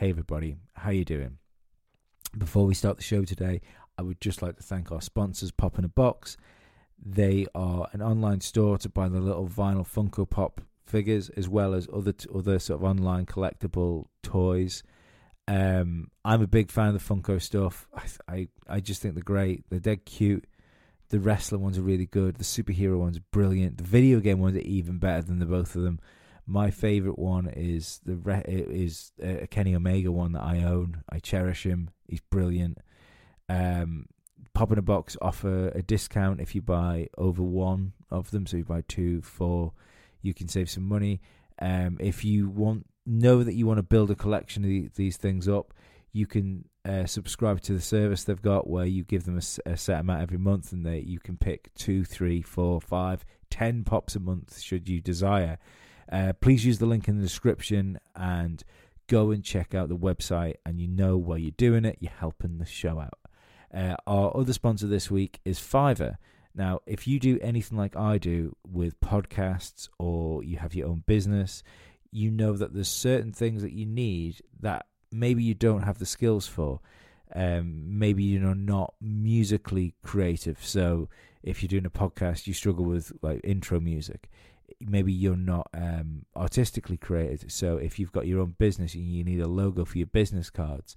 Hey everybody, how you doing? Before we start the show today, I would just like to thank our sponsors, Pop in a Box. They are an online store to buy the little vinyl Funko Pop figures as well as other other sort of online collectible toys. Um, I'm a big fan of the Funko stuff. I, I I just think they're great. They're dead cute. The wrestler ones are really good. The superhero ones are brilliant. The video game ones are even better than the both of them. My favorite one is the re- is a Kenny Omega one that I own. I cherish him. He's brilliant. Um, Pop in a Box offer a discount if you buy over one of them. So you buy two, four, you can save some money. Um, if you want know that you want to build a collection of these things up, you can uh, subscribe to the service they've got where you give them a, a, set amount every month and they you can pick two, three, four, five, ten pops a month should you desire. Uh, please use the link in the description and go and check out the website. And you know while you're doing it, you're helping the show out. Uh, our other sponsor this week is Fiverr. Now, if you do anything like I do with podcasts or you have your own business, you know that there's certain things that you need that maybe you don't have the skills for. Um, maybe you're not musically creative. So if you're doing a podcast, you struggle with like intro music. Maybe you're not um, artistically creative. So if you've got your own business and you need a logo for your business cards,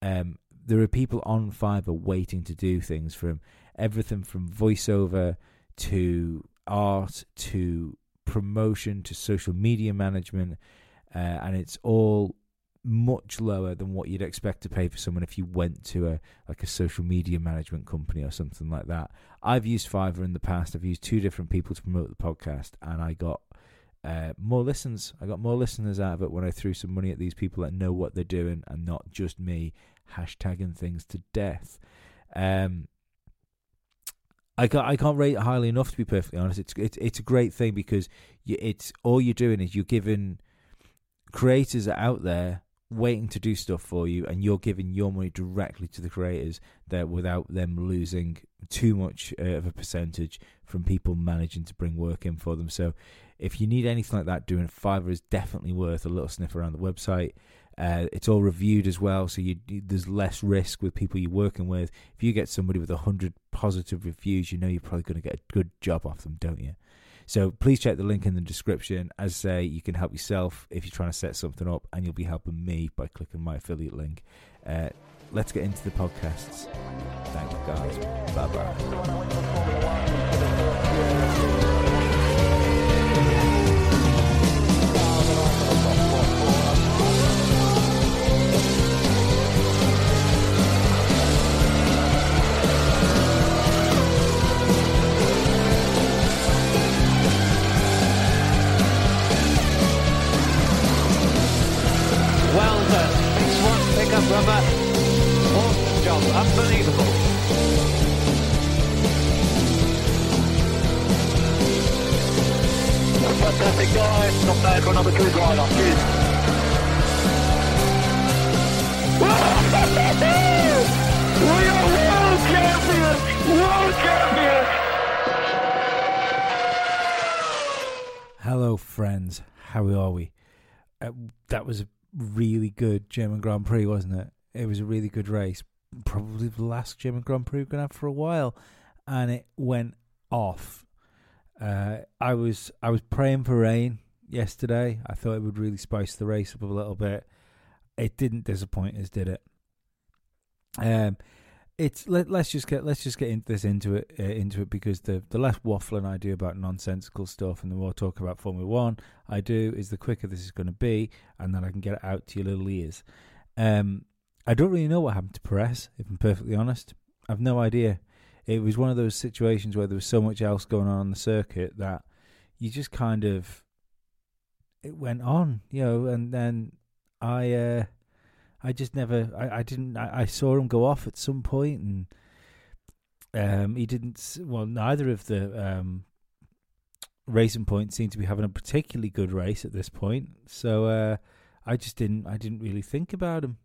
um, there are people on Fiverr waiting to do things from everything from voiceover to art to promotion to social media management, uh, and it's all much lower than what you'd expect to pay for someone if you went to a like a social media management company or something like that. I've used Fiverr in the past. I've used two different people to promote the podcast, and I got uh, more listens. I got more listeners out of it when I threw some money at these people that know what they're doing and not just me hashtagging things to death. Um, I can't, I can't rate it highly enough to be perfectly honest. It's it's it's a great thing because you, it's all you're doing is you're giving creators out there waiting to do stuff for you, and you're giving your money directly to the creators there without them losing too much uh, of a percentage from people managing to bring work in for them. So, if you need anything like that, doing Fiverr is definitely worth a little sniff around the website. Uh, it's all reviewed as well, so you, there's less risk with people you're working with. If you get somebody with hundred positive reviews, you know you're probably going to get a good job off them, don't you? So please check the link in the description. As I say, you can help yourself if you're trying to set something up, and you'll be helping me by clicking my affiliate link. Uh, let's get into the podcasts. Thank you, guys. Bye bye. Rubber. Awesome job. Unbelievable. Fantastic dive. Not bad for number two driver. Cheers. we are world champions! World champions! Hello, friends. How are we? Uh, that was really good German Grand Prix, wasn't it? It was a really good race. Probably the last German Grand Prix we're to have for a while. And it went off. Uh, I was I was praying for rain yesterday. I thought it would really spice the race up a little bit. It didn't disappoint us, did it? Um, it's let, us just get let's just get into this into it uh, into it because the the less waffling I do about nonsensical stuff and the more talk about Formula One I do is the quicker this is going to be, and then I can get it out to your little ears. Um, I don't really know what happened to Perez, if I'm perfectly honest. I've no idea. It was one of those situations where there was so much else going on on the circuit that you just kind of it went on, you know, and then I. Uh, I just never. I, I didn't. I, I, saw him go off at some point, and um, he didn't. Well, neither of the um, racing points seemed to be having a particularly good race at this point. So uh, I just didn't. I didn't really think about him.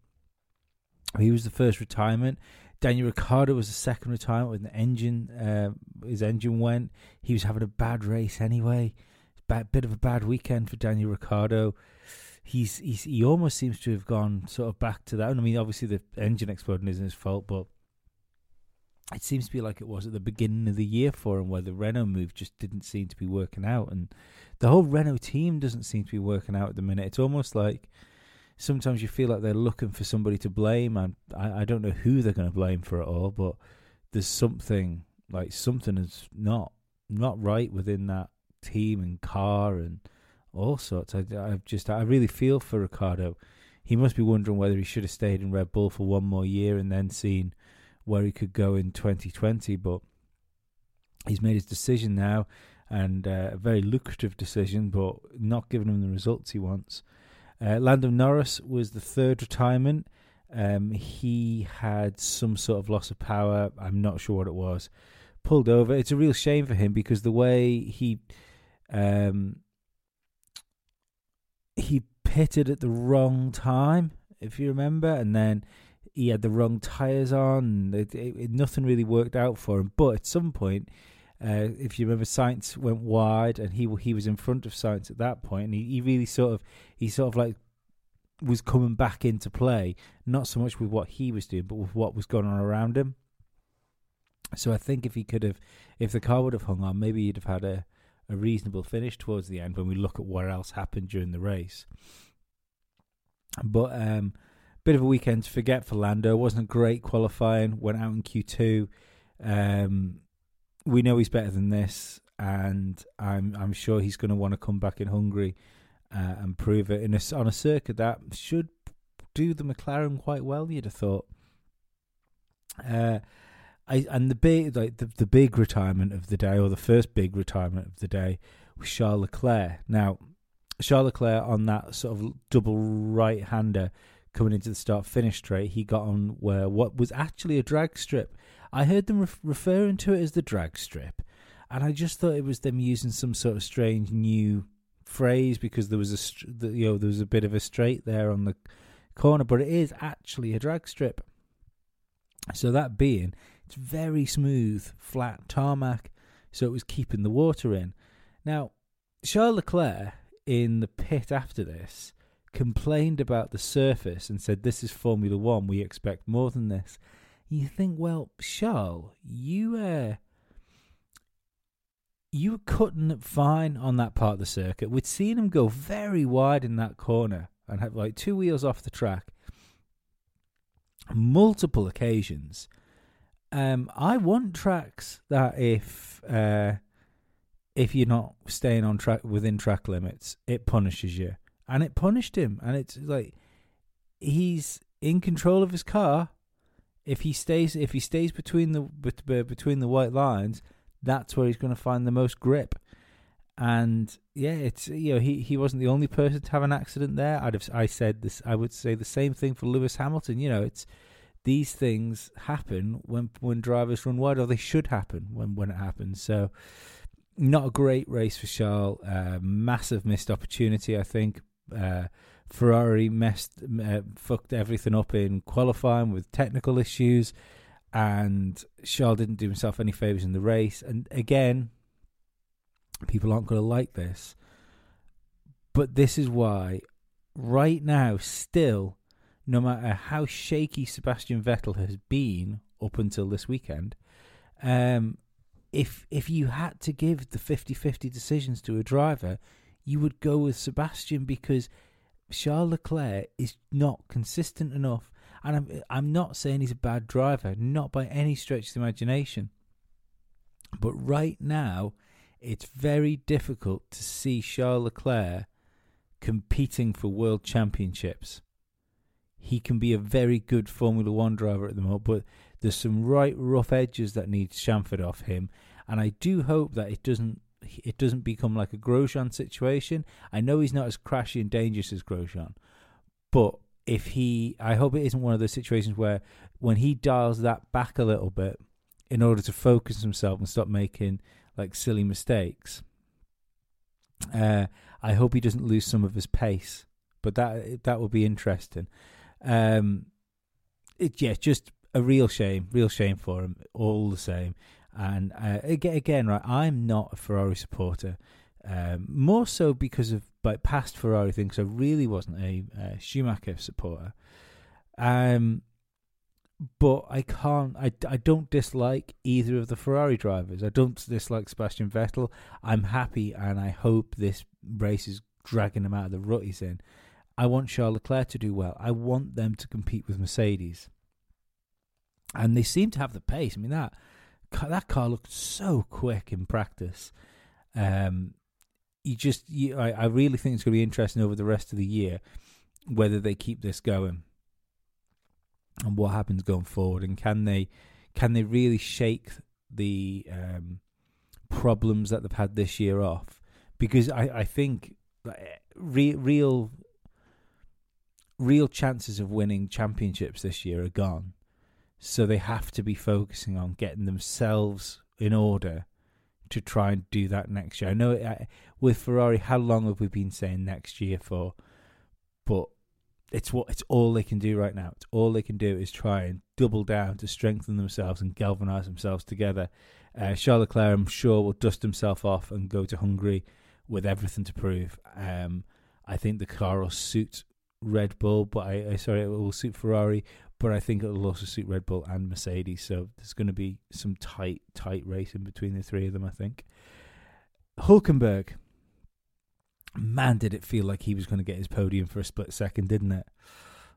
He was the first retirement. Daniel Ricciardo was the second retirement when the engine, uh, his engine went. He was having a bad race anyway. Bad, bit of a bad weekend for Daniel Ricciardo he's, he's he almost seems to have gone sort of back to that. I mean, obviously the engine exploding isn't his fault, but it seems to be like it was at the beginning of the year for him, where the Renault move just didn't seem to be working out, and the whole Renault team doesn't seem to be working out at the minute. It's almost like sometimes you feel like they're looking for somebody to blame, and I, I don't know who they're going to blame for it all, but there's something like something is not not right within that team and car and all sorts. I, I just I really feel for Ricciardo. He must be wondering whether he should have stayed in Red Bull for one more year and then seen where he could go in 2020, but he's made his decision now, and uh, a very lucrative decision, but not giving him the results he wants. Uh, Lando Norris was the third retirement. Um, he had some sort of loss of power. I'm not sure what it was. Pulled over. It's a real shame for him because the way he um, he pitted at the wrong time, if you remember, and then he had the wrong tires on. It, it, nothing really worked out for him. But at some point, uh, if you remember, Sainz went wide, and he he was in front of Sainz at that point, and he, he really sort of he sort of like was coming back into play, not so much with what he was doing, but with what was going on around him. So I think if he could have, if the car would have hung on, maybe he'd have had a, a reasonable finish towards the end when we look at what else happened during the race. But um, bit of a weekend to forget for Lando. Wasn't great qualifying. Went out in Q two. Um, we know he's better than this, and I'm I'm sure he's going to want to come back in Hungary uh, and prove it in a, on a circuit that should do the McLaren quite well. You'd have thought. Uh, I and the big like the, the big retirement of the day, or the first big retirement of the day, was Charles Leclerc. Now, Charles Leclerc on that sort of double right hander coming into the start finish straight, he got on where what was actually a drag strip. I heard them re- referring to it as the drag strip, and I just thought it was them using some sort of strange new phrase because there was a you know there was a bit of a straight there on the corner, but it is actually a drag strip. So that being, it's very smooth, flat tarmac, so it was keeping the water in. Now, Charles Leclerc in the pit after this complained about the surface and said, This is Formula One, we expect more than this. You think, well, Charles, you uh, you were cutting it fine on that part of the circuit. We'd seen him go very wide in that corner and have like two wheels off the track multiple occasions. Um, I want tracks that if uh, if you're not staying on track within track limits, it punishes you and it punished him. And it's like he's in control of his car. If he stays, if he stays between the between the white lines, that's where he's going to find the most grip. And yeah, it's you know he, he wasn't the only person to have an accident there. I'd have I said this. I would say the same thing for Lewis Hamilton. You know, it's these things happen when when drivers run wide, or they should happen when when it happens. So, not a great race for Charles. Uh, massive missed opportunity, I think uh, Ferrari messed uh, fucked everything up in qualifying with technical issues, and Charles didn't do himself any favors in the race. And again, people aren't going to like this, but this is why, right now, still, no matter how shaky Sebastian Vettel has been up until this weekend, um, if if you had to give the 50-50 decisions to a driver, you would go with Sebastian because Charles Leclerc is not consistent enough. And I'm I'm not saying he's a bad driver, not by any stretch of the imagination. But right now, it's very difficult to see Charles Leclerc competing for world championships. He can be a very good Formula One driver at the moment, but there's some right rough edges that need chamfered off him. And I do hope that it doesn't it doesn't become like a Grosjean situation. I know he's not as crashy and dangerous as Grosjean, but if he, I hope it isn't one of those situations where when he dials that back a little bit in order to focus himself and stop making like silly mistakes. Uh, I hope he doesn't lose some of his pace, but that that will be interesting. Um, it yeah, just a real shame, real shame for him. All the same, and uh, again, right, I'm not a Ferrari supporter. Um, more so because of past Ferrari things. I really wasn't a uh, Schumacher supporter. Um, but I can't. I, I don't dislike either of the Ferrari drivers. I don't dislike Sebastian Vettel. I'm happy, and I hope this race is dragging him out of the rut he's in. I want Charles Leclerc to do well. I want them to compete with Mercedes, and they seem to have the pace. I mean that that car looked so quick in practice. Um, you just, you, I, I really think it's going to be interesting over the rest of the year whether they keep this going and what happens going forward, and can they, can they really shake the um, problems that they've had this year off? Because I, I think real, real, real chances of winning championships this year are gone. So they have to be focusing on getting themselves in order to try and do that next year. I know uh, with Ferrari, how long have we been saying next year for? But it's what it's all they can do right now. It's all they can do is try and double down to strengthen themselves and galvanize themselves together. Uh, Charles Leclerc, I'm sure, will dust himself off and go to Hungary with everything to prove. Um, I think the car will suit Red Bull, but I, I sorry, it will suit Ferrari, but I think it'll also suit Red Bull and Mercedes. So there's going to be some tight, tight racing between the three of them. I think. Hulkenberg, man, did it feel like he was going to get his podium for a split second, didn't it?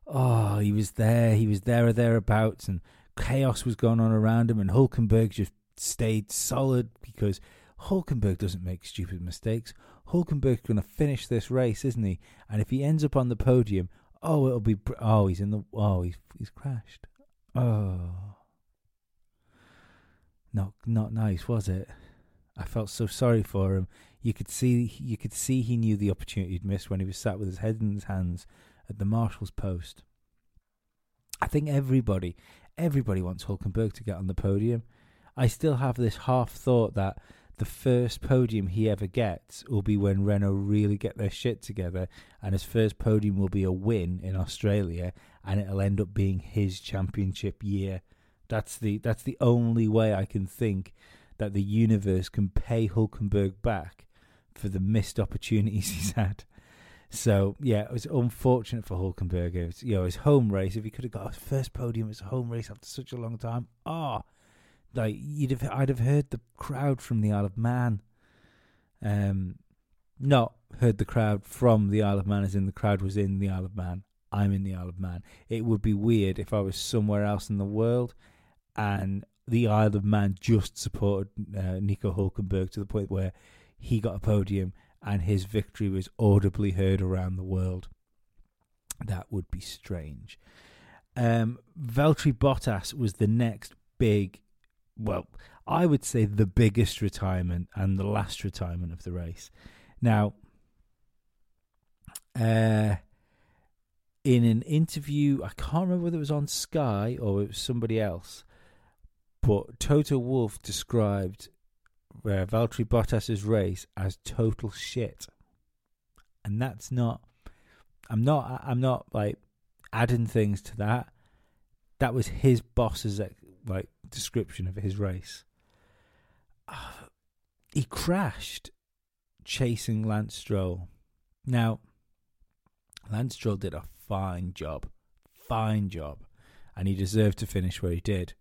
Oh, he was there. He was there or thereabouts, and chaos was going on around him, and Hulkenberg just stayed solid because Hulkenberg doesn't make stupid mistakes. Hulkenberg's going to finish this race, isn't he? And if he ends up on the podium, Oh, it'll be. Oh, he's in the. Oh, he's he's crashed. Oh, not not nice, was it? I felt so sorry for him. You could see you could see he knew the opportunity he'd missed when he was sat with his head in his hands at the marshal's post. I think everybody, everybody wants Hulkenberg to get on the podium. I still have this half thought that the first podium he ever gets will be when Renault really get their shit together, and his first podium will be a win in Australia, and it'll end up being his championship year. That's the that's the only way I can think that the universe can pay Hulkenberg back for the missed opportunities he's had. So yeah, it was unfortunate for Hulkenberg. It was, you know, his home race. If he could have got his first podium, his home race after such a long time. Ah. Oh, like you'd have I'd have heard the crowd from the Isle of Man. Um, not heard the crowd from the Isle of Man as in the crowd was in the Isle of Man. I'm in the Isle of Man. It would be weird if I was somewhere else in the world and the Isle of Man just supported uh, Nico Hulkenberg to the point where he got a podium and his victory was audibly heard around the world. That would be strange. Um, Valtteri Bottas was the next big well, I would say the biggest retirement and the last retirement of the race. Now, uh, in an interview, I can't remember whether it was on Sky or it was somebody else, but Toto Wolff described uh, Valtteri Bottas's race as total shit, and that's not. I'm not. I'm not like adding things to that. That was his boss's like description of his race. Uh, he crashed chasing Lance Stroll. Now, Lance Stroll did a fine job, fine job, and he deserved to finish where he did.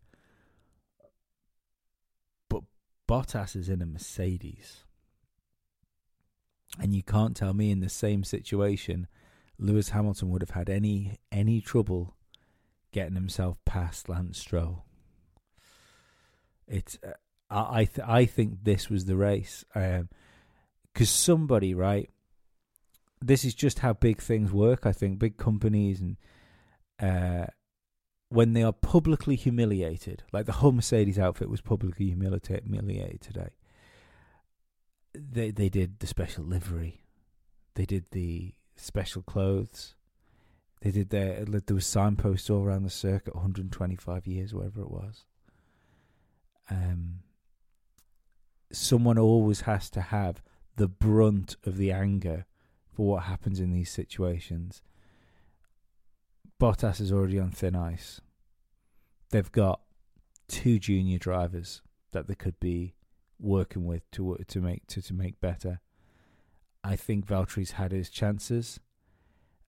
But Bottas is in a Mercedes. And you can't tell me in the same situation Lewis Hamilton would have had any any trouble getting himself past Lance Stroll. It's uh, I th- I think this was the race because um, somebody right. This is just how big things work. I think big companies and uh, when they are publicly humiliated, like the whole Mercedes outfit was publicly humiliated, humiliated today. They they did the special livery, they did the special clothes, they did their there was signposts all around the circuit, 125 years, whatever it was um, someone always has to have the brunt of the anger for what happens in these situations. Bottas is already on thin ice. They've got two junior drivers that they could be working with to to make to, to make better. I think Valtteri's had his chances.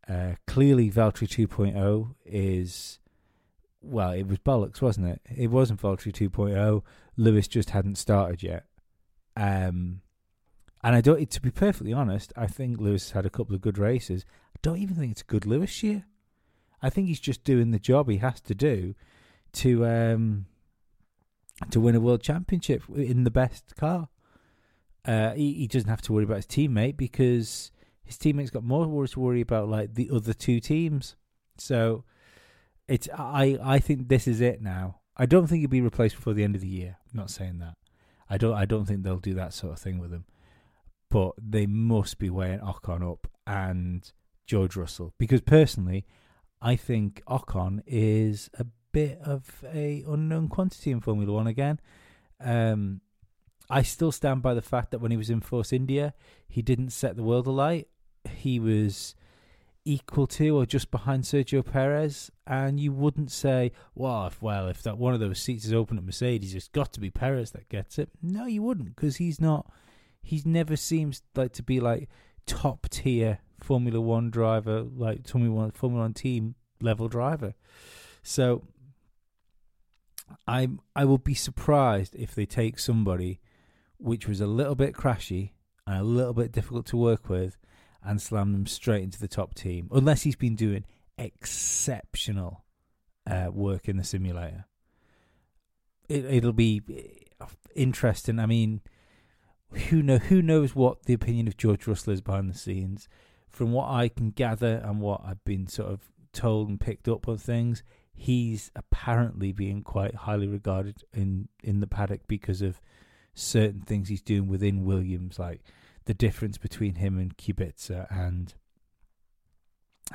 Uh, clearly, Valtteri 2.0 is well, it was bollocks, wasn't it? It wasn't Valtteri 2.0. Lewis just hadn't started yet. Um, and I don't. To be perfectly honest, I think Lewis had a couple of good races. I don't even think it's a good Lewis year. I think he's just doing the job he has to do to um, to win a world championship in the best car. Uh, he, he doesn't have to worry about his teammate because his teammate's got more to worry about, like the other two teams. So it's I I think this is it now. I don't think he'll be replaced before the end of the year. I'm not saying that. I don't I don't think they'll do that sort of thing with him. But they must be weighing Ocon up and George Russell because personally, I think Ocon is a bit of a unknown quantity in Formula One again. Um, I still stand by the fact that when he was in Force India, he didn't set the world alight. He was equal to or just behind Sergio Perez, and you wouldn't say, "Well, if well, if that one of those seats is open at Mercedes, it's got to be Perez that gets it." No, you wouldn't, because he's not. He's never seems like to be like top tier Formula One driver, like Formula One Formula One team level driver. So, I'm I will be surprised if they take somebody which was a little bit crashy and a little bit difficult to work with and slam them straight into the top team, unless he's been doing exceptional uh, work in the simulator. It, it'll be interesting. I mean, who know who knows what the opinion of George Russell is behind the scenes. From what I can gather and what I've been sort of told and picked up on things, he's apparently being quite highly regarded in in the paddock because of certain things he's doing within Williams, like the difference between him and Kubica and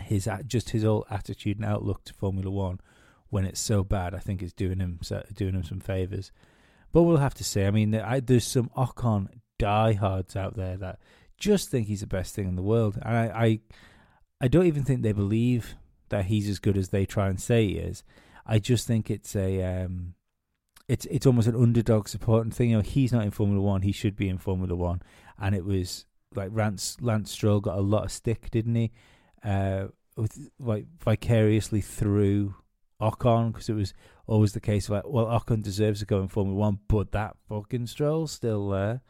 his just his whole attitude and outlook to Formula One when it's so bad. I think it's doing him doing him some favors. But we'll have to see. I mean, I, there's some Ocon diehards out there that just think he's the best thing in the world, and I, I, I don't even think they believe that he's as good as they try and say he is. I just think it's a um, it's it's almost an underdog supporting thing. You know, he's not in Formula One; he should be in Formula One. And it was like Lance Lance Stroll got a lot of stick, didn't he? Uh, with like vicariously through Ocon because it was always the case of like, well, Ocon deserves to go in Formula One, but that fucking Stroll's still there.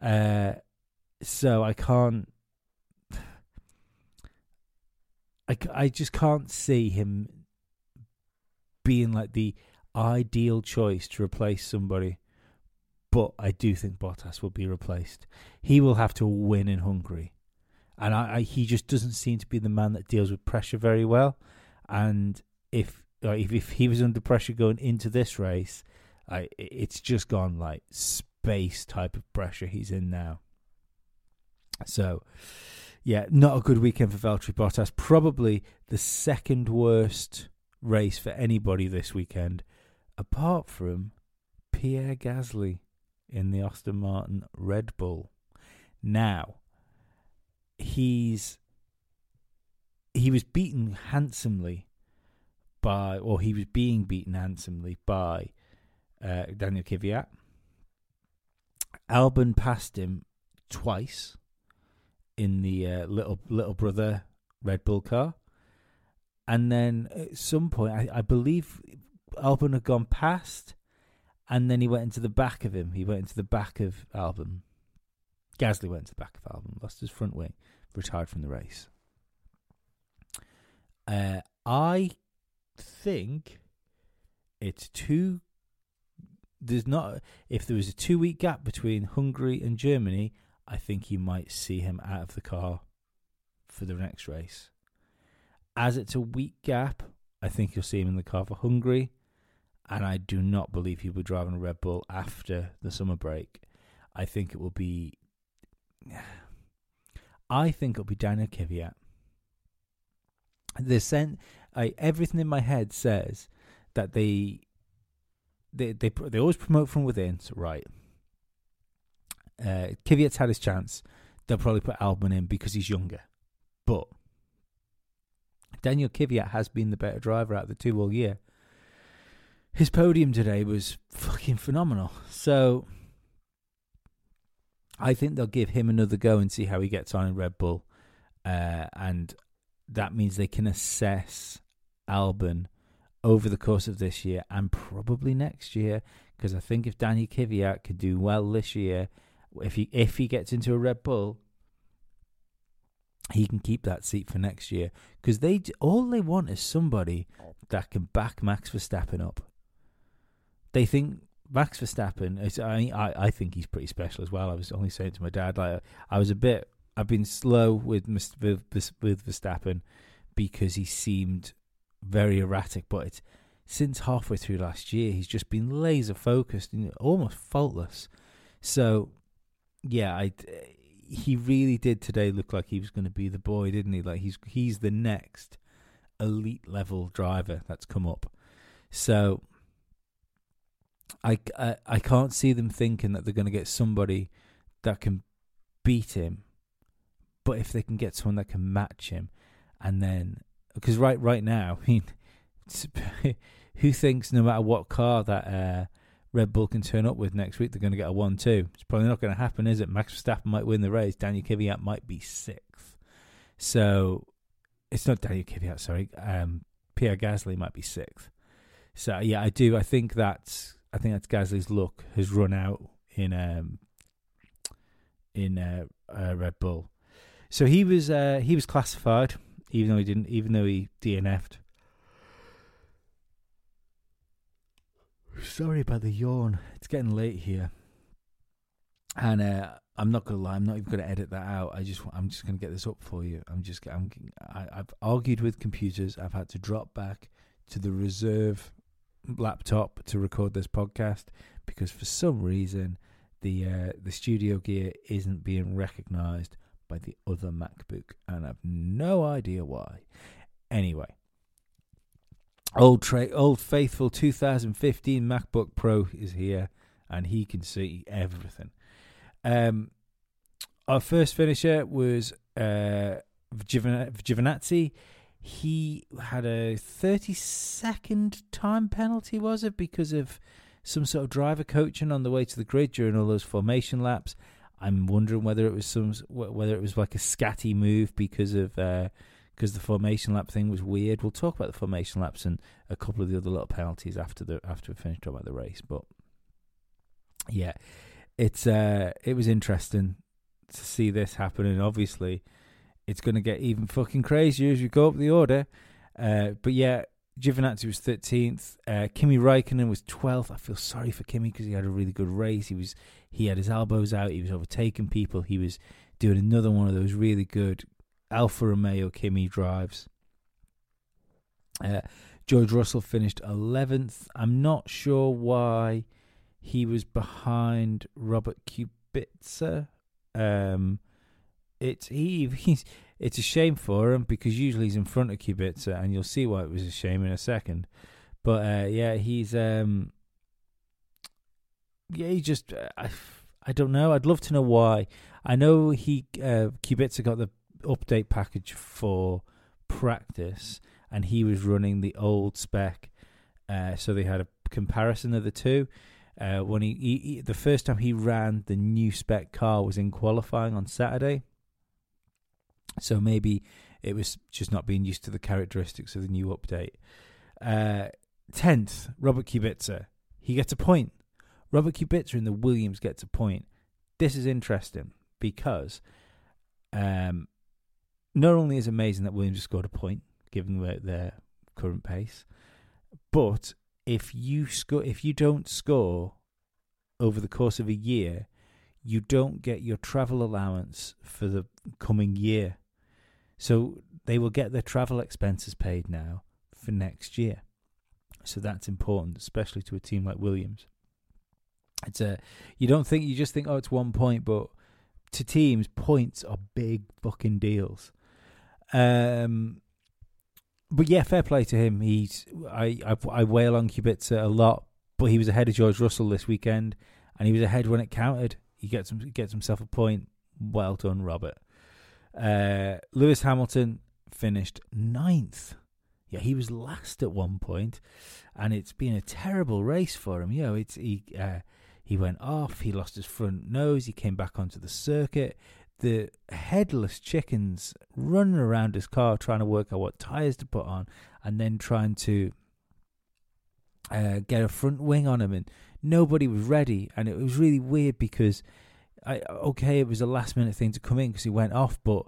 Uh, so I can't. I, I just can't see him being like the ideal choice to replace somebody, but I do think Bottas will be replaced. He will have to win in Hungary, and I, I, he just doesn't seem to be the man that deals with pressure very well. And if if, if he was under pressure going into this race, I, it's just gone like space type of pressure he's in now. So, yeah, not a good weekend for Valtteri Bottas. Probably the second worst race for anybody this weekend apart from Pierre Gasly in the Aston Martin Red Bull. Now, he's he was beaten handsomely by, or he was being beaten handsomely by uh, Daniel Kvyat. Albon passed him twice in the uh, little little brother Red Bull car, and then at some point, I, I believe Albon had gone past, and then he went into the back of him. He went into the back of Albon. Gasly went into the back of Albon, lost his front wing, retired from the race. Uh, I think it's two. There's not. If there was a two week gap between Hungary and Germany, I think you might see him out of the car for the next race. As it's a week gap, I think you'll see him in the car for Hungary and I do not believe he will be driving a Red Bull after the summer break. I think it will be. I think it'll be Daniel Kvyat. The sen- I, everything in my head says that they they they they always promote from within. So right, uh, Kvyat's had his chance. They'll probably put Albon in because he's younger, but Daniel Kvyat has been the better driver out of the two all year his podium today was fucking phenomenal. So I think they'll give him another go and see how he gets on in Red Bull, uh, and that means they can assess Albon over the course of this year and probably next year. Because I think if Daniel Kvyat could do well this year, if he if he gets into a Red Bull, he can keep that seat for next year. Because they all they want is somebody that can back Max Verstappen up. They think Max Verstappen. Is, I, I I think he's pretty special as well. I was only saying to my dad like I was a bit. I've been slow with with, with Verstappen because he seemed very erratic, but it's since halfway through last year he's just been laser focused and almost faultless. So yeah, I he really did today look like he was going to be the boy, didn't he? Like he's he's the next elite level driver that's come up. So I, I, can't see them thinking that they're going to get somebody that can beat him, but if they can get someone that can match him, and then because right right now, I mean, who thinks no matter what car that uh, Red Bull can turn up with next week, they're going to get a one-two? It's probably not going to happen, is it? Max Verstappen might win the race. Daniel Kvyat might be sixth. So it's not Daniel Kvyat, sorry. Um, Pierre Gasly might be sixth. So yeah, I do. I think that's I think that's Gasly's luck has run out in um in uh, uh, Red Bull. So he was uh, he was classified, even though he didn't, even though he DNF'd. Sorry about the yawn. It's getting late here, and uh, I'm not gonna lie. I'm not even gonna edit that out. I just I'm just gonna get this up for you. I'm just I'm I, I've argued with computers. I've had to drop back to the reserve laptop to record this podcast because for some reason the uh, the studio gear isn't being recognized by the other MacBook, and I've no idea why. Anyway, old tra- old faithful 2015 MacBook Pro is here, and he can see everything. Um, our first finisher was uh, Giovinazzi he had a 30 second time penalty, was it? Because of some sort of driver coaching on the way to the grid during all those formation laps. I'm wondering whether it was some whether it was like a scatty move because of because uh, the formation lap thing was weird. We'll talk about the formation laps and a couple of the other little penalties after the after we finish talking about the race. But yeah, it's uh, it was interesting to see this happen, and obviously it's going to get even fucking crazier as you go up the order. Uh, but yeah, Giovinazzi was 13th. Uh, Kimi Raikkonen was 12th. I feel sorry for Kimi because he had a really good race. He was he had his elbows out. He was overtaking people. He was doing another one of those really good Alfa Romeo Kimi drives. Uh, George Russell finished 11th. I'm not sure why he was behind Robert Kubica. Um, it's he he's it's a shame for him because usually he's in front of Kubica, and you'll see why it was a shame in a second. But uh, yeah, he's um, yeah, he just uh, I, I don't know. I'd love to know why. I know he uh, Kubica got the update package for practice, and he was running the old spec, uh, so they had a comparison of the two. Uh, when he, he, he, the first time he ran the new spec car was in qualifying on Saturday, so maybe it was just not being used to the characteristics of the new update. Uh, tenth, Robert Kubica. He gets a point. Robert Kubica in the Williams gets a point. This is interesting because um, not only is it amazing that Williams scored a point given their, their current pace, but if you score, if you don't score over the course of a year, you don't get your travel allowance for the coming year. So they will get their travel expenses paid now for next year. So that's important, especially to a team like Williams. It's a you don't think you just think oh it's one point, but to teams points are big fucking deals. Um, but yeah, fair play to him. He's I I, I wail on Kubica a lot, but he was ahead of George Russell this weekend, and he was ahead when it counted. He gets gets himself a point. Well done, Robert. Uh, Lewis Hamilton finished ninth. Yeah, he was last at one point, and it's been a terrible race for him. You know, it's he uh, He went off. He lost his front nose. He came back onto the circuit. The headless chickens running around his car trying to work out what tires to put on, and then trying to uh, get a front wing on him, and nobody was ready. And it was really weird because, I okay, it was a last minute thing to come in because he went off, but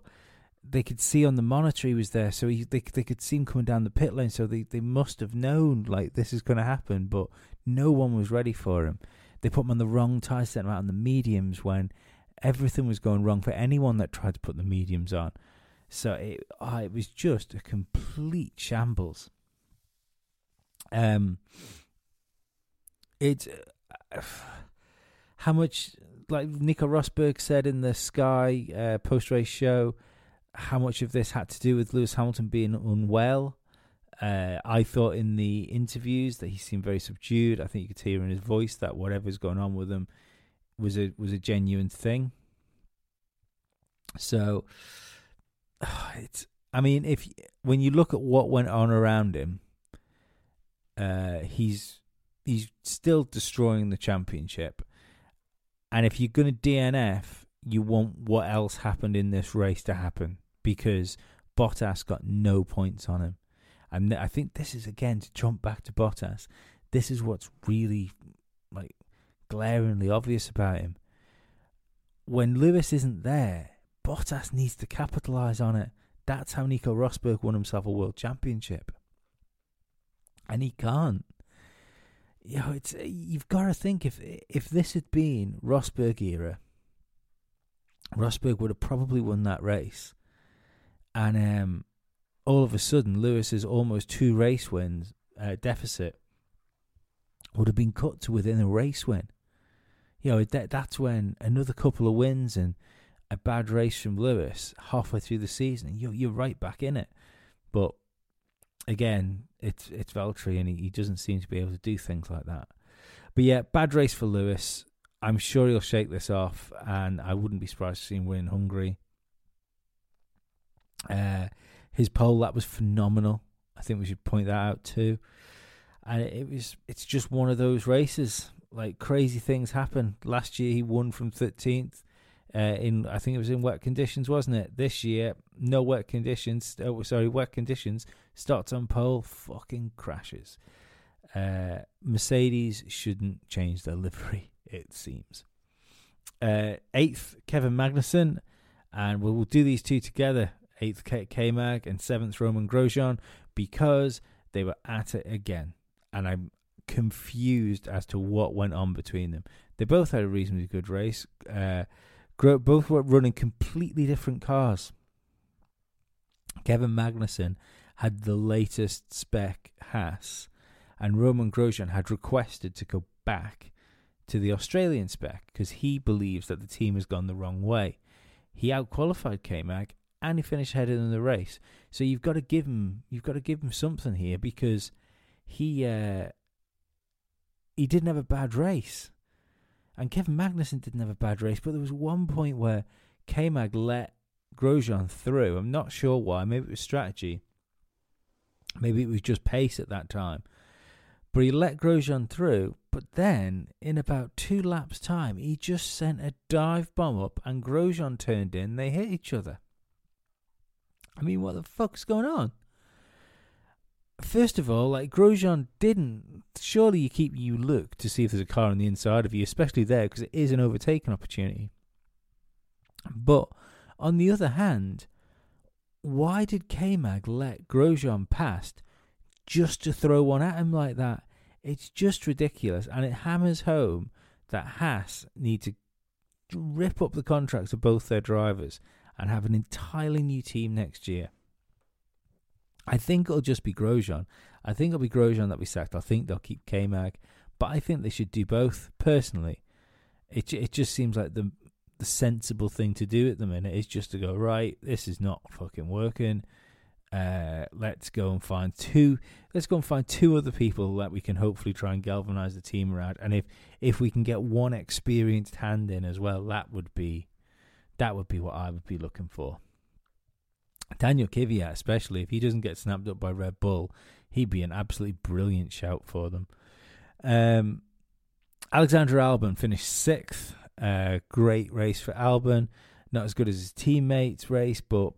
they could see on the monitor he was there, so he, they they could see him coming down the pit lane. So they, they must have known like this is going to happen, but no one was ready for him. They put him on the wrong tire, set him out on the mediums when everything was going wrong for anyone that tried to put the mediums on. So it oh, it was just a complete shambles. Um, it's uh, how much like Nico Rosberg said in the Sky uh, post race show how much of this had to do with Lewis Hamilton being unwell. Uh, I thought in the interviews that he seemed very subdued. I think you could hear in his voice that whatever's going on with him was a was a genuine thing. So it's. I mean, if when you look at what went on around him, uh, he's he's still destroying the championship, and if you're going to DNF, you want what else happened in this race to happen because Bottas got no points on him. And I think this is again to jump back to Bottas. This is what's really like glaringly obvious about him. When Lewis isn't there, Bottas needs to capitalize on it. That's how Nico Rosberg won himself a world championship, and he can't. You know, it's you've got to think if if this had been Rosberg era, Rosberg would have probably won that race. And um, all of a sudden, Lewis's almost two race wins uh, deficit would have been cut to within a race win. You know, that, that's when another couple of wins and a bad race from Lewis halfway through the season, you're, you're right back in it. But again, it's it's Valtteri, and he, he doesn't seem to be able to do things like that. But yeah, bad race for Lewis. I'm sure he'll shake this off, and I wouldn't be surprised to see him win Hungary. Uh, his pole that was phenomenal. I think we should point that out too. And it was it's just one of those races. Like crazy things happen. Last year he won from 13th. Uh, in I think it was in wet conditions, wasn't it? This year, no wet conditions. Oh, sorry, wet conditions. Starts on pole, fucking crashes. Uh, Mercedes shouldn't change their livery it seems. Uh, eighth, Kevin Magnussen, and we'll, we'll do these two together. Eighth, K Mag, and seventh, Romain Grosjean, because they were at it again. And I'm confused as to what went on between them. They both had a reasonably good race. Uh, both were running completely different cars. Kevin Magnussen had the latest spec Haas, and Romain Grosjean had requested to go back to the Australian spec because he believes that the team has gone the wrong way. He outqualified K-Mag and he finished ahead in the race. So you've got to give him you've got to give him something here because he uh, he didn't have a bad race. And Kevin Magnussen didn't have a bad race, but there was one point where K-Mag let Grosjean through. I'm not sure why. Maybe it was strategy. Maybe it was just pace at that time. But he let Grosjean through, but then, in about two laps' time, he just sent a dive bomb up and Grosjean turned in. They hit each other. I mean, what the fuck's going on? First of all, like Grosjean didn't. Surely you keep you look to see if there's a car on the inside of you, especially there because it is an overtaking opportunity. But on the other hand, why did K Mag let Grosjean past just to throw one at him like that. It's just ridiculous, and it hammers home that Haas need to rip up the contracts of both their drivers and have an entirely new team next year. I think it'll just be Grosjean. I think it'll be Grosjean that we sacked. I think they'll keep K Mag, but I think they should do both. Personally, it it just seems like the the sensible thing to do at the minute is just to go right. This is not fucking working uh, let's go and find two. Let's go and find two other people that we can hopefully try and galvanize the team around. And if if we can get one experienced hand in as well, that would be that would be what I would be looking for. Daniel Kvyat, especially if he doesn't get snapped up by Red Bull, he'd be an absolutely brilliant shout for them. Um, Alexander Albon finished sixth. Uh, great race for Albon. Not as good as his teammates' race, but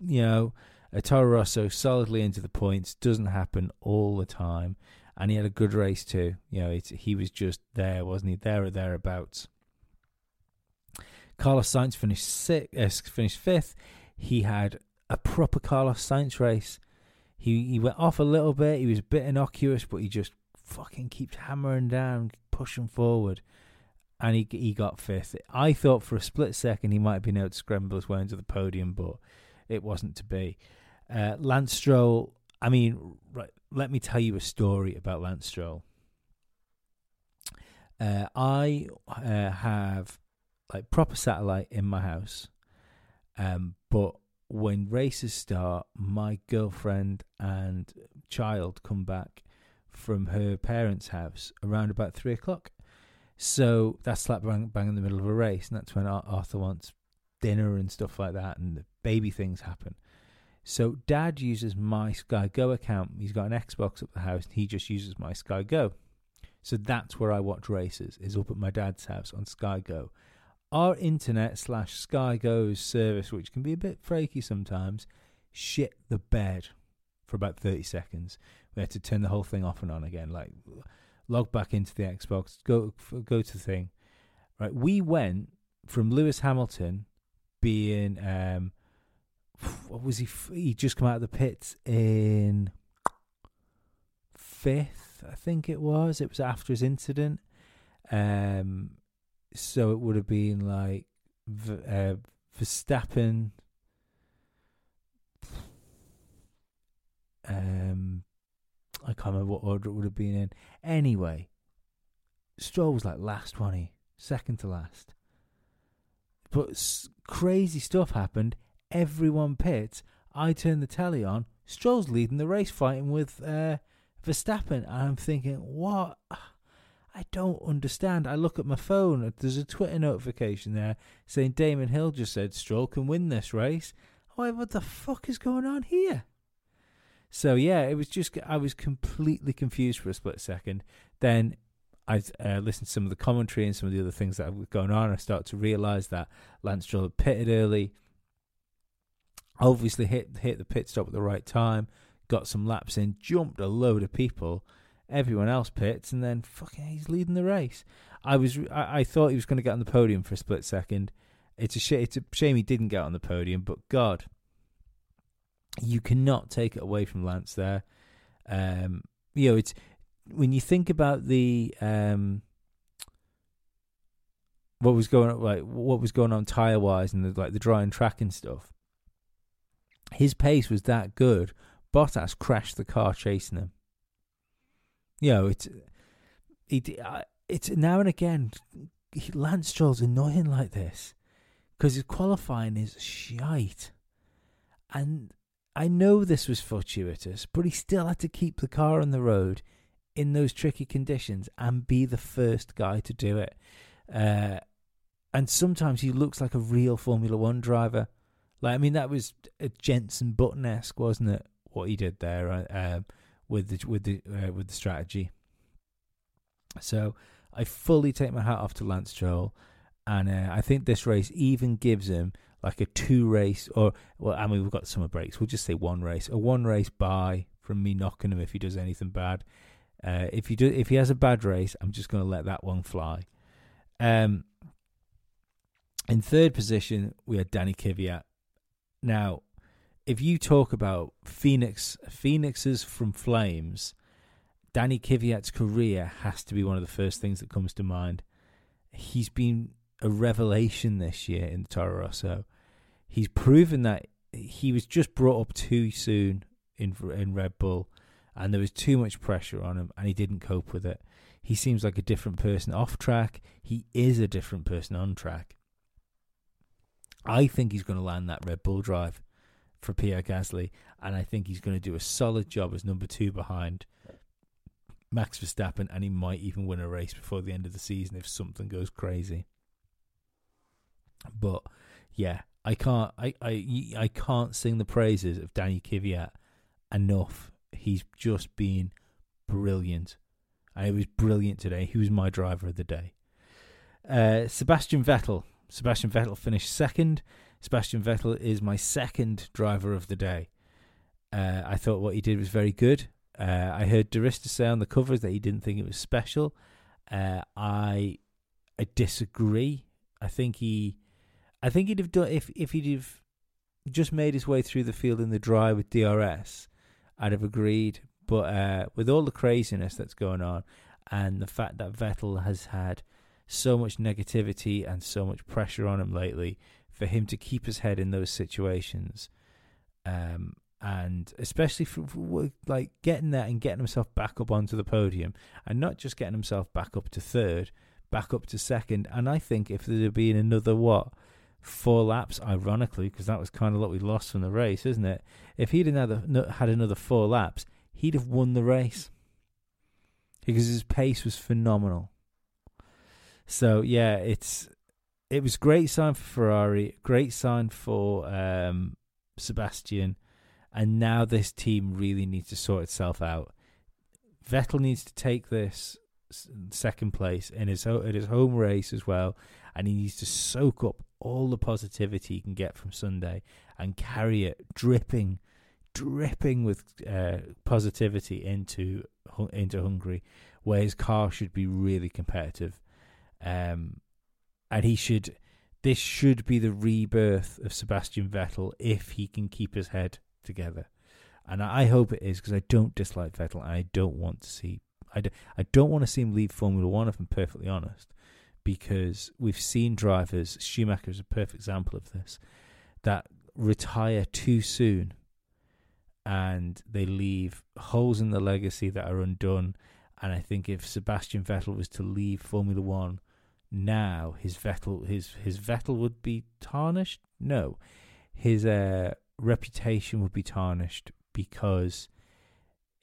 you know, a Toro Rosso solidly into the points doesn't happen all the time, and he had a good race too. You know, he was just there, wasn't he? There or thereabouts. Carlos Sainz finished uh, finished fifth. He had a proper Carlos Sainz race. He he went off a little bit. He was a bit innocuous, but he just fucking keeps hammering down, pushing forward, and he he got fifth. I thought for a split second he might have been able to scramble his way into the podium, but it wasn't to be. Uh, Lance Stroll. I mean, right. Let me tell you a story about Lance Stroll. Uh, I uh, have like proper satellite in my house, um, but when races start, my girlfriend and child come back from her parents' house around about three o'clock. So that's slap bang, bang in the middle of a race, and that's when Arthur wants dinner and stuff like that, and the baby things happen. So dad uses my Sky Go account. He's got an Xbox up the house, and he just uses my Sky Go. So that's where I watch races, is up at my dad's house on Sky Go our internet slash Sky Go's service, which can be a bit fraky sometimes, shit the bed for about 30 seconds. We had to turn the whole thing off and on again, like log back into the Xbox, go go to the thing. Right, we went from Lewis Hamilton being um, what was he? He just come out of the pits in fifth, I think it was. It was after his incident. Um, so it would have been like uh, Verstappen. Um, I can't remember what order it would have been in. Anyway, Stroll was like last, one he? Second to last. But s- crazy stuff happened. Everyone pits. I turn the telly on. Stroll's leading the race, fighting with uh, Verstappen. And I'm thinking, what? I don't understand. I look at my phone. There's a Twitter notification there saying Damon Hill just said Stroll can win this race. Why? What the fuck is going on here? So yeah, it was just I was completely confused for a split second. Then I uh, listened to some of the commentary and some of the other things that were going on. I started to realise that Lance Stroll had pitted early. Obviously hit hit the pit stop at the right time, got some laps in, jumped a load of people, everyone else pits, and then fucking he's leading the race. I was I, I thought he was going to get on the podium for a split second. It's a sh- it's a shame he didn't get on the podium, but God, you cannot take it away from Lance there. Um, you know, it's when you think about the um, what was going on, like what was going on tire wise and the, like the dry and track and stuff. His pace was that good. Bottas crashed the car chasing him you know, it's it, it's now and again. Lance Stroll's annoying like this because his qualifying is shite, and I know this was fortuitous, but he still had to keep the car on the road in those tricky conditions and be the first guy to do it. Uh, and sometimes he looks like a real Formula One driver. Like I mean, that was a Jenson Button esque, wasn't it? What he did there. Uh, um, with the with the uh, with the strategy. So I fully take my hat off to Lance Stroll, and uh, I think this race even gives him like a two race or well, I mean we've got summer breaks. We'll just say one race, a one race bye from me knocking him if he does anything bad. Uh, if he do, if he has a bad race, I'm just going to let that one fly. Um, in third position, we had Danny Kvyat. Now, if you talk about Phoenix, Phoenixes from Flames, Danny Kvyat's career has to be one of the first things that comes to mind. He's been a revelation this year in Toro Rosso. He's proven that he was just brought up too soon in in Red Bull, and there was too much pressure on him, and he didn't cope with it. He seems like a different person off track. He is a different person on track. I think he's going to land that Red Bull drive for Pierre Gasly, and I think he's going to do a solid job as number two behind Max Verstappen, and he might even win a race before the end of the season if something goes crazy. But yeah, I can't, I, I, I can't sing the praises of Danny Kvyat enough. He's just been brilliant, and it was brilliant today. He was my driver of the day. Uh, Sebastian Vettel. Sebastian Vettel finished second. Sebastian Vettel is my second driver of the day. Uh, I thought what he did was very good. Uh, I heard Di Resta say on the covers that he didn't think it was special. Uh, I I disagree. I think he, I think he'd have done if if he'd have just made his way through the field in the dry with DRS. I'd have agreed, but uh, with all the craziness that's going on, and the fact that Vettel has had so much negativity and so much pressure on him lately, for him to keep his head in those situations, um, and especially for, for, like getting there and getting himself back up onto the podium, and not just getting himself back up to third, back up to second. And I think if there had been another what four laps, ironically, because that was kind of what we lost from the race, isn't it? If he'd another had another four laps, he'd have won the race because his pace was phenomenal. So yeah, it's it was great sign for Ferrari, great sign for um, Sebastian, and now this team really needs to sort itself out. Vettel needs to take this second place in his in his home race as well, and he needs to soak up all the positivity he can get from Sunday and carry it dripping, dripping with uh, positivity into into Hungary, where his car should be really competitive, um, and he should. This should be the rebirth of Sebastian Vettel if he can keep his head together. And I hope it is because I don't dislike Vettel and I don't want to see I I don't want to see him leave Formula One, if I'm perfectly honest, because we've seen drivers, Schumacher is a perfect example of this, that retire too soon and they leave holes in the legacy that are undone. And I think if Sebastian Vettel was to leave Formula One now, his Vettel his his Vettel would be tarnished. No, his uh, reputation would be tarnished because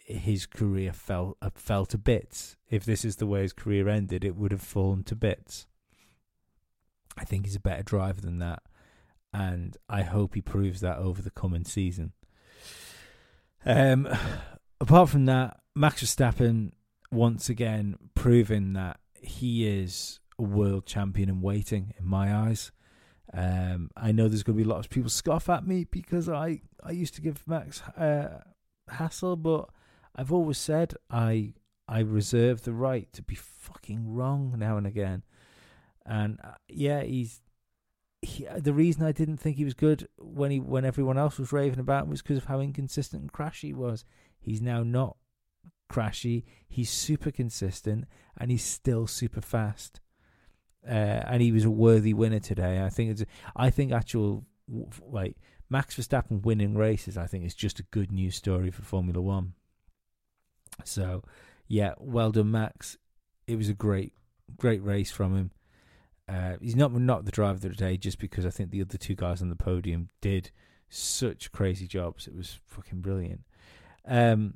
his career fell uh, fell to bits. If this is the way his career ended, it would have fallen to bits. I think he's a better driver than that, and I hope he proves that over the coming season. Um, apart from that, Max Verstappen once again proving that he is a world champion in waiting in my eyes. Um, I know there's going to be lots of people scoff at me because I, I used to give Max uh, hassle, but I've always said I I reserve the right to be fucking wrong now and again. And uh, yeah, he's he, the reason I didn't think he was good when he when everyone else was raving about him was because of how inconsistent and crashy he was. He's now not crashy. He's super consistent and he's still super fast. Uh, and he was a worthy winner today. I think it's I think actual like Max Verstappen winning races. I think is just a good news story for Formula One. So, yeah, well done, Max. It was a great, great race from him. Uh, he's not not the driver of the day just because I think the other two guys on the podium did such crazy jobs. It was fucking brilliant. Um,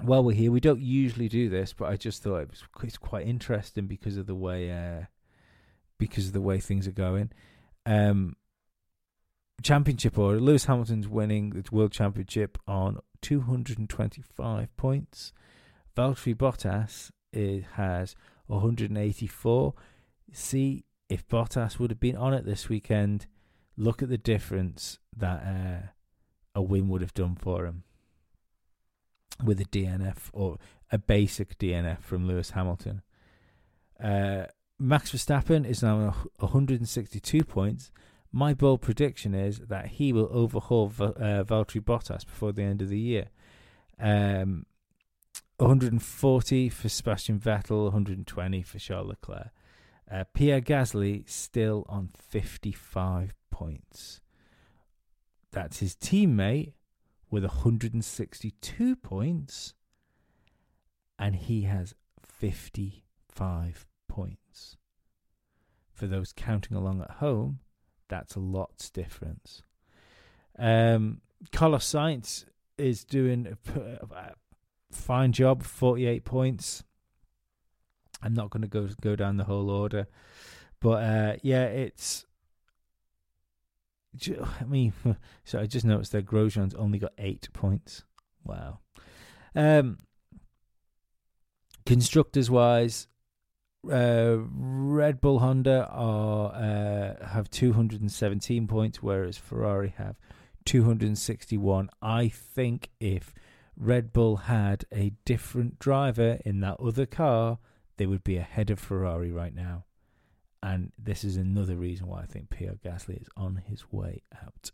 while we're here, we don't usually do this, but I just thought it was it's quite interesting because of the way uh, because of the way things are going. Um, championship order: Lewis Hamilton's winning the world championship on 225 points. Valtteri Bottas it has 184. See, if Bottas would have been on it this weekend, look at the difference that uh, a win would have done for him with a DNF or a basic DNF from Lewis Hamilton. Uh, Max Verstappen is now 162 points my bold prediction is that he will overhaul uh, Valtteri Bottas before the end of the year. Um, 140 for Sebastian Vettel, 120 for Charles Leclerc. Uh, Pierre Gasly still on 55 points. That's his teammate with 162 points, and he has 55 points. For those counting along at home, that's a lot's difference. Um, Carlos Sainz is doing a, a fine job, 48 points. I'm not going to go go down the whole order, but uh, yeah, it's. I mean, so I just noticed that Grosjean's only got eight points. Wow. Um, Constructors wise, uh, Red Bull Honda are uh, have 217 points, whereas Ferrari have 261. I think if Red Bull had a different driver in that other car, they would be ahead of Ferrari right now. And this is another reason why I think Pierre Gasly is on his way out.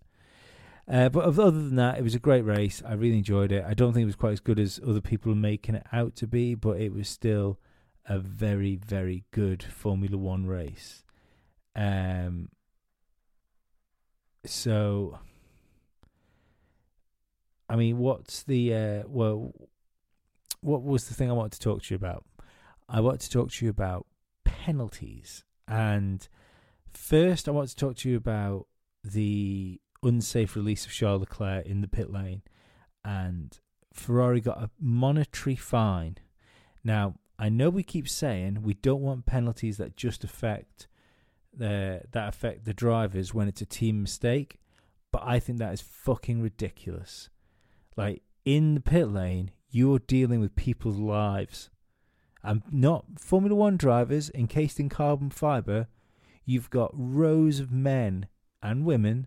Uh, but other than that, it was a great race. I really enjoyed it. I don't think it was quite as good as other people are making it out to be, but it was still a very, very good Formula One race. Um, so, I mean, what's the uh, well? What was the thing I wanted to talk to you about? I want to talk to you about penalties, and first, I want to talk to you about the unsafe release of Charles Leclerc in the pit lane, and Ferrari got a monetary fine. Now, I know we keep saying we don't want penalties that just affect the that affect the drivers when it's a team mistake, but I think that is fucking ridiculous. Like in the pit lane, you're dealing with people's lives. And not Formula One drivers encased in carbon fiber. You've got rows of men and women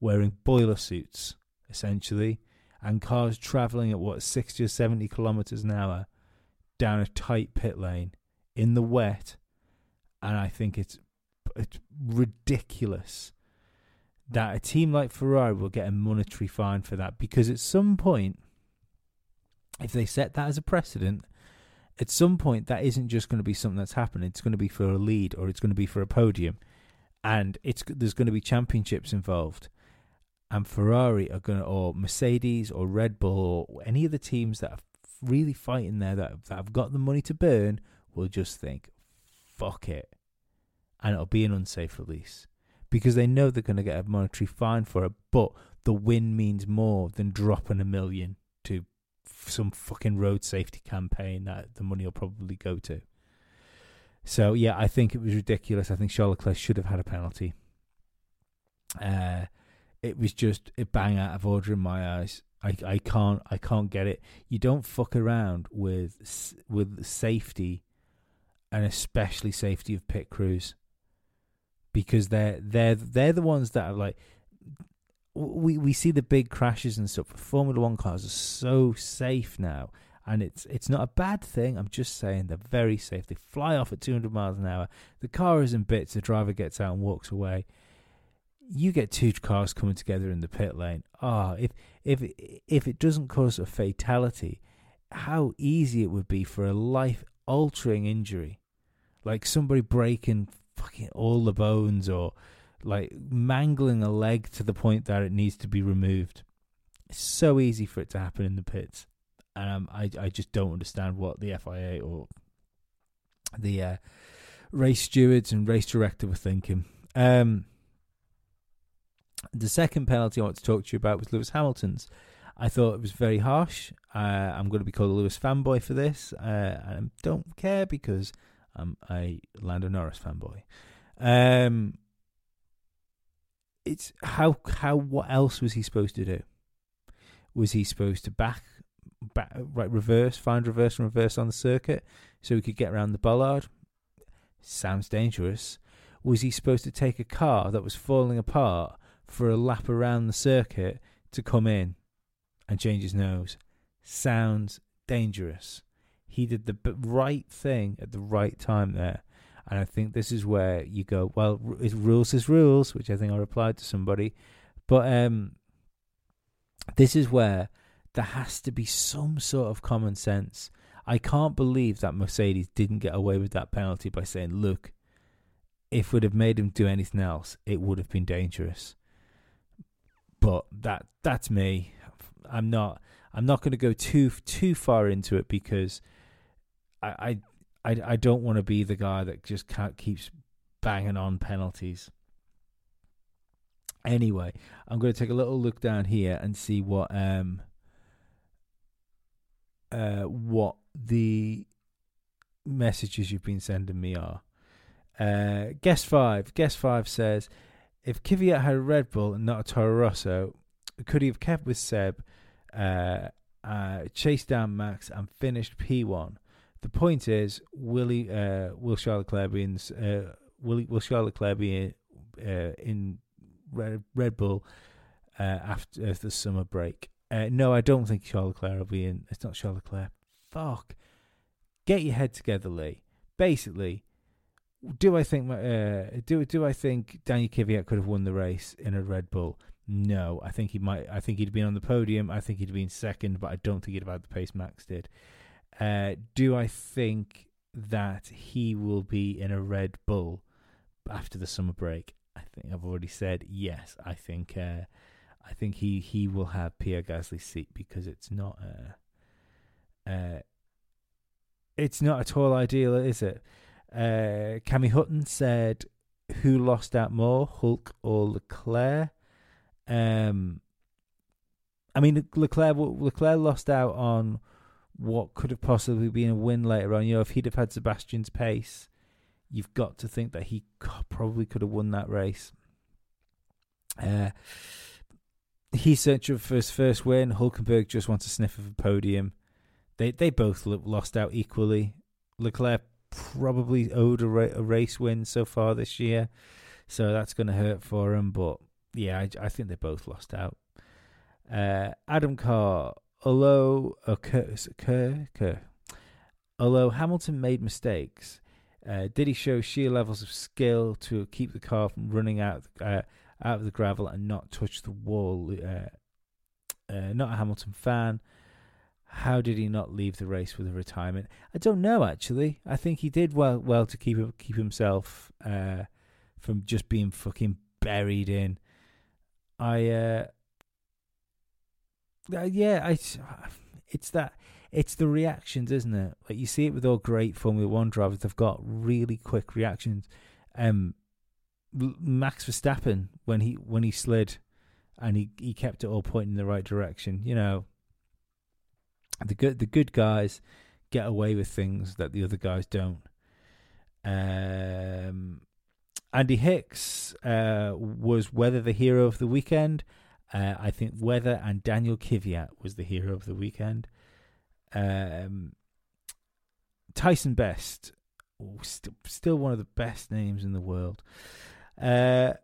wearing boiler suits, essentially, and cars traveling at what, 60 or 70 kilometers an hour down a tight pit lane in the wet. And I think it's, it's ridiculous that a team like Ferrari will get a monetary fine for that because at some point, if they set that as a precedent, at some point that isn't just going to be something that's happening. It's going to be for a lead or it's going to be for a podium, and it's there's going to be championships involved and Ferrari are going to, or Mercedes or Red Bull or any of the teams that are really fighting there that, that have got the money to burn will just think, fuck it. And it'll be an unsafe release because they know they're going to get a monetary fine for it, but the win means more than dropping a million to some fucking road safety campaign that the money will probably go to. So, yeah, I think it was ridiculous. I think Charles Leclerc should have had a penalty. Uh, it was just a bang out of order in my eyes. I, I can't I can't get it. You don't fuck around with with safety, and especially safety of pit crews, because they're they're they're the ones that are like. We we see the big crashes and stuff. Formula One cars are so safe now, and it's it's not a bad thing. I'm just saying they're very safe. They fly off at 200 miles an hour. The car is in bits. The driver gets out and walks away you get two cars coming together in the pit lane. Ah, oh, if if if it doesn't cause a fatality, how easy it would be for a life altering injury, like somebody breaking fucking all the bones or like mangling a leg to the point that it needs to be removed. It's so easy for it to happen in the pits, and um, I I just don't understand what the FIA or the uh, race stewards and race director were thinking. Um, the second penalty I want to talk to you about was Lewis Hamilton's. I thought it was very harsh. Uh, I'm going to be called a Lewis fanboy for this. Uh, I don't care because I'm a Lando Norris fanboy. Um, it's how how what else was he supposed to do? Was he supposed to back back right reverse, find reverse and reverse on the circuit so he could get around the bollard? Sounds dangerous. Was he supposed to take a car that was falling apart for a lap around the circuit to come in and change his nose sounds dangerous. He did the right thing at the right time there. And I think this is where you go, well, rules is rules, which I think I replied to somebody. But um, this is where there has to be some sort of common sense. I can't believe that Mercedes didn't get away with that penalty by saying, look, if we'd have made him do anything else, it would have been dangerous. But that that's me. I'm not I'm not going to go too too far into it because I I I, I don't want to be the guy that just can't, keeps banging on penalties. Anyway, I'm going to take a little look down here and see what um uh what the messages you've been sending me are. Uh, guest five. Guest five says if Kvyat had a Red Bull and not a Toro Rosso, could he have kept with Seb, uh, uh, chased down Max, and finished P1? the point is, will he, uh, will Charles Leclerc be in? Uh, will he, will be in, uh, in Red, Red Bull uh, after the summer break? No, I don't think Charles Leclerc will be in. It's not Charles Leclerc. Fuck. Get your head together, Lee. Basically, do I think uh, do do I think Daniel Kvyat could have won the race in a Red Bull? No, I think he might. I think he'd been on the podium. I think he'd been second, but I don't think he'd have had the pace Max did. Uh, do I think that he will be in a Red Bull after the summer break? I think I've already said yes. I think uh, I think he, he will have Pierre Gasly's seat because it's not uh, uh, it's not at all ideal, is it? Uh, Cammy Hutton said, "Who lost out more, Hulk or Leclerc?" Um, I mean, Leclerc Leclerc lost out on what could have possibly been a win later on. You know, if he'd have had Sebastian's pace, you've got to think that he probably could have won that race. Uh, he's searching for his first win. Hulkenberg just wants a sniff of a podium. They they both lost out equally. Leclerc probably owed a, ra- a race win so far this year, so that's going to hurt for him. But yeah, I, I think they both lost out. Uh, Adam Carr, although occur, occur, occur, although Hamilton made mistakes, uh, did he show sheer levels of skill to keep the car from running out uh, out of the gravel and not touch the wall? Uh, uh, not a Hamilton fan. How did he not leave the race with a retirement? I don't know. Actually, I think he did well well to keep keep himself uh, from just being fucking buried in. I uh, yeah, I it's that it's the reactions, isn't it? Like you see it with all great Formula One drivers; they've got really quick reactions. Um, Max Verstappen when he when he slid, and he he kept it all pointing in the right direction. You know, the good the good guys get away with things that the other guys don't. Um, Andy Hicks uh, was Weather the hero of the weekend. Uh, I think Weather and Daniel Kvyat was the hero of the weekend. Um, Tyson Best, st- still one of the best names in the world. Uh,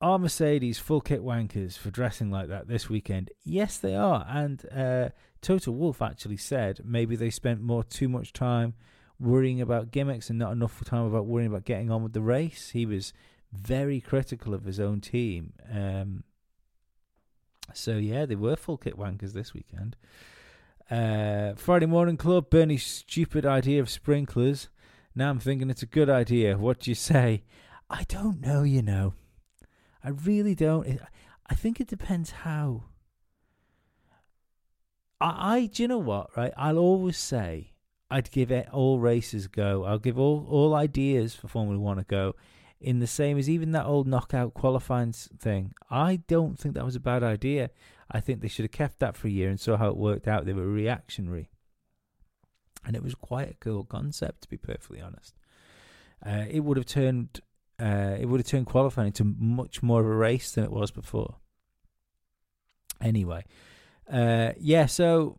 are Mercedes full kit wankers for dressing like that this weekend? Yes, they are. And uh, Toto Wolff actually said maybe they spent more too much time worrying about gimmicks and not enough time about worrying about getting on with the race. He was very critical of his own team. Um, so yeah, they were full kit wankers this weekend. Uh, Friday Morning Club, Bernie's stupid idea of sprinklers. Now I'm thinking it's a good idea. What do you say? I don't know, you know. I really don't. I think it depends how. I, I do you know what, right? I'll always say I'd give it all races go. I'll give all, all ideas for Formula One a go in the same as even that old knockout qualifying thing. I don't think that was a bad idea. I think they should have kept that for a year and saw how it worked out. They were reactionary. And it was quite a cool concept, to be perfectly honest. Uh, it would have turned uh, it would have turned qualifying into much more of a race than it was before. Anyway, uh, yeah, so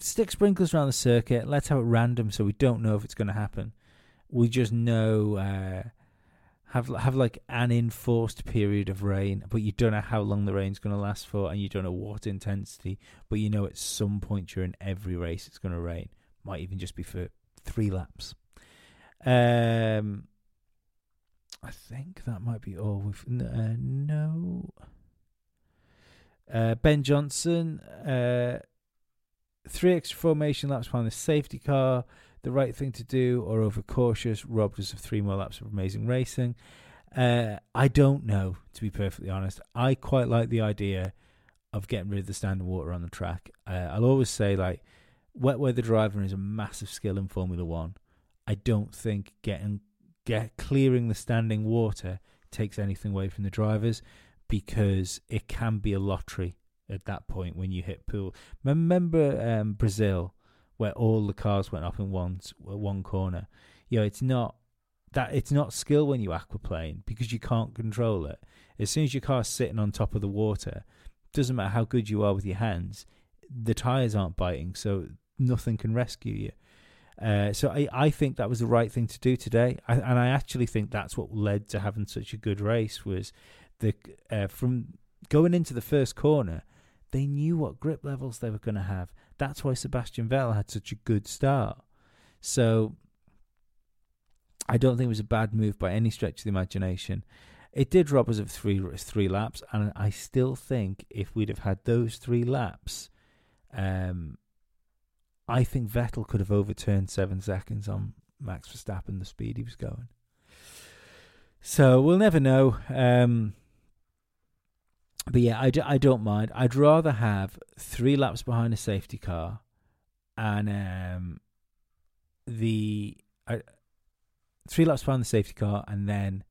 stick sprinklers around the circuit. Let's have it random so we don't know if it's going to happen. We just know uh, have have like an enforced period of rain, but you don't know how long the rain's going to last for, and you don't know what intensity. But you know at some point during every race it's going to rain. Might even just be for three laps. Um, I think that might be all. With uh, no. Uh, ben Johnson, uh, three extra formation laps behind the safety car the right thing to do or overcautious, robbed us of three more laps of amazing racing. Uh, I don't know, to be perfectly honest. I quite like the idea of getting rid of the standing water on the track. Uh, I'll always say, like, wet weather driving is a massive skill in Formula One. I don't think getting get clearing the standing water takes anything away from the drivers because it can be a lottery at that point when you hit pool. Remember um, Brazil where all the cars went up in one one corner. You know, it's not that it's not skill when you aquaplane because you can't control it. As soon as your car's sitting on top of the water, doesn't matter how good you are with your hands, the tires aren't biting, so nothing can rescue you. Uh, so I, I think that was the right thing to do today, I, and I actually think that's what led to having such a good race was the uh, from going into the first corner, they knew what grip levels they were going to have. That's why Sebastian Vettel had such a good start. So I don't think it was a bad move by any stretch of the imagination. It did rob us of three three laps, and I still think if we'd have had those three laps, um, I think Vettel could have overturned seven seconds on Max Verstappen, the speed he was going. So we'll never know. Um, but yeah, I, d- I don't mind. I'd rather have three laps behind a safety car and um, the three laps behind the safety car and then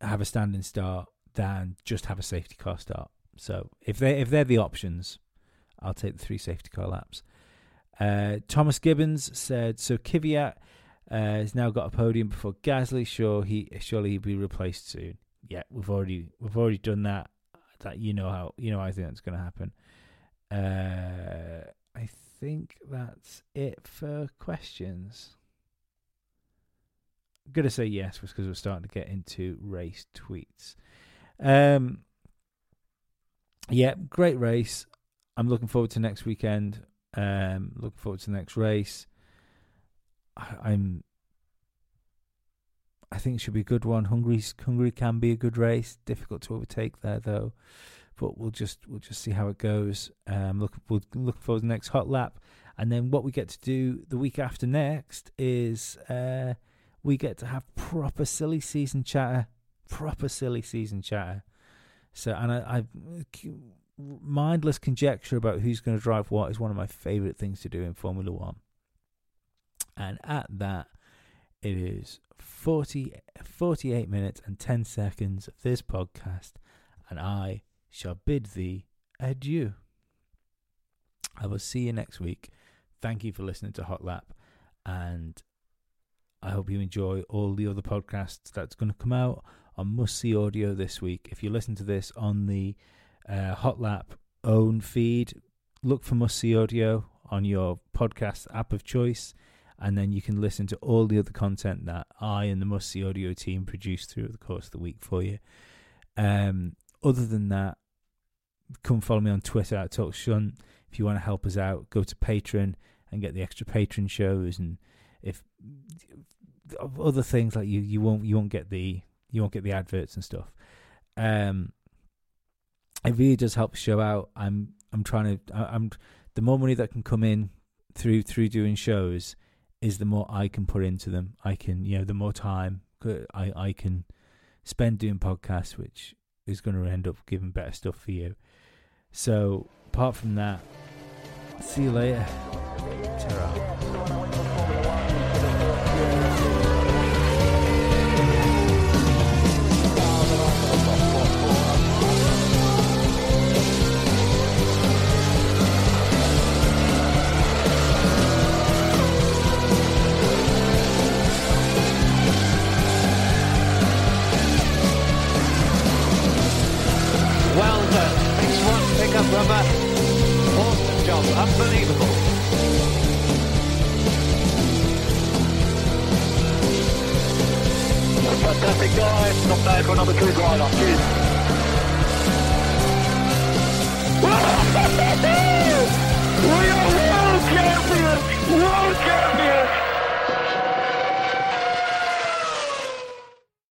have a standing start than just have a safety car start. So if they if they're the options, I'll take the three safety car laps. Uh, Thomas Gibbons said so. Kvyat uh, has now got a podium before Gasly. Sure, he surely he'll be replaced soon. Yeah, we've already we've already done that. That you know how you know I think that's going to happen. Uh, I think that's it for questions. I'm gonna say yes because we're starting to get into race tweets. Um, yeah, great race. I'm looking forward to next weekend. Um, looking forward to the next race. I, I'm. I think should be a good one. Hungary's Hungary can be a good race. Difficult to overtake there though, but we'll just we'll just see how it goes. Um, look we'll look forward to the next hot lap, and then what we get to do the week after next is uh, we get to have proper silly season chatter, proper silly season chatter. So and I, I mindless conjecture about who's going to drive what is one of my favorite things to do in Formula One. And at that, it is 40, 48 minutes and 10 seconds of this podcast, and I shall bid thee adieu. I will see you next week. Thank you for listening to Hot Lap, and I hope you enjoy all the other podcasts that's going to come out on Must See Audio this week. If you listen to this on the uh, Hot Lap own feed. Look for Must See Audio on your podcast app of choice, and then you can listen to all the other content that I and the Must See Audio team produce through the course of the week for you. Um, other than that, come follow me on Twitter at Talk Shunt. If you want to help us out, go to Patreon and get the extra patron shows and if other things like you you won't you won't get the you won't get the adverts and stuff. Um, it really does help the show out. I'm I'm trying to I'm the more money that can come in through through doing shows is the more I can put into them. I can you know the more time I I can spend doing podcasts, which is going to end up giving better stuff for you. So apart from that, see you later. Pick. Awesome job. Unbelievable. Fantastic guy. Not bad for another good rider. Cheers. we are world champions! World champions!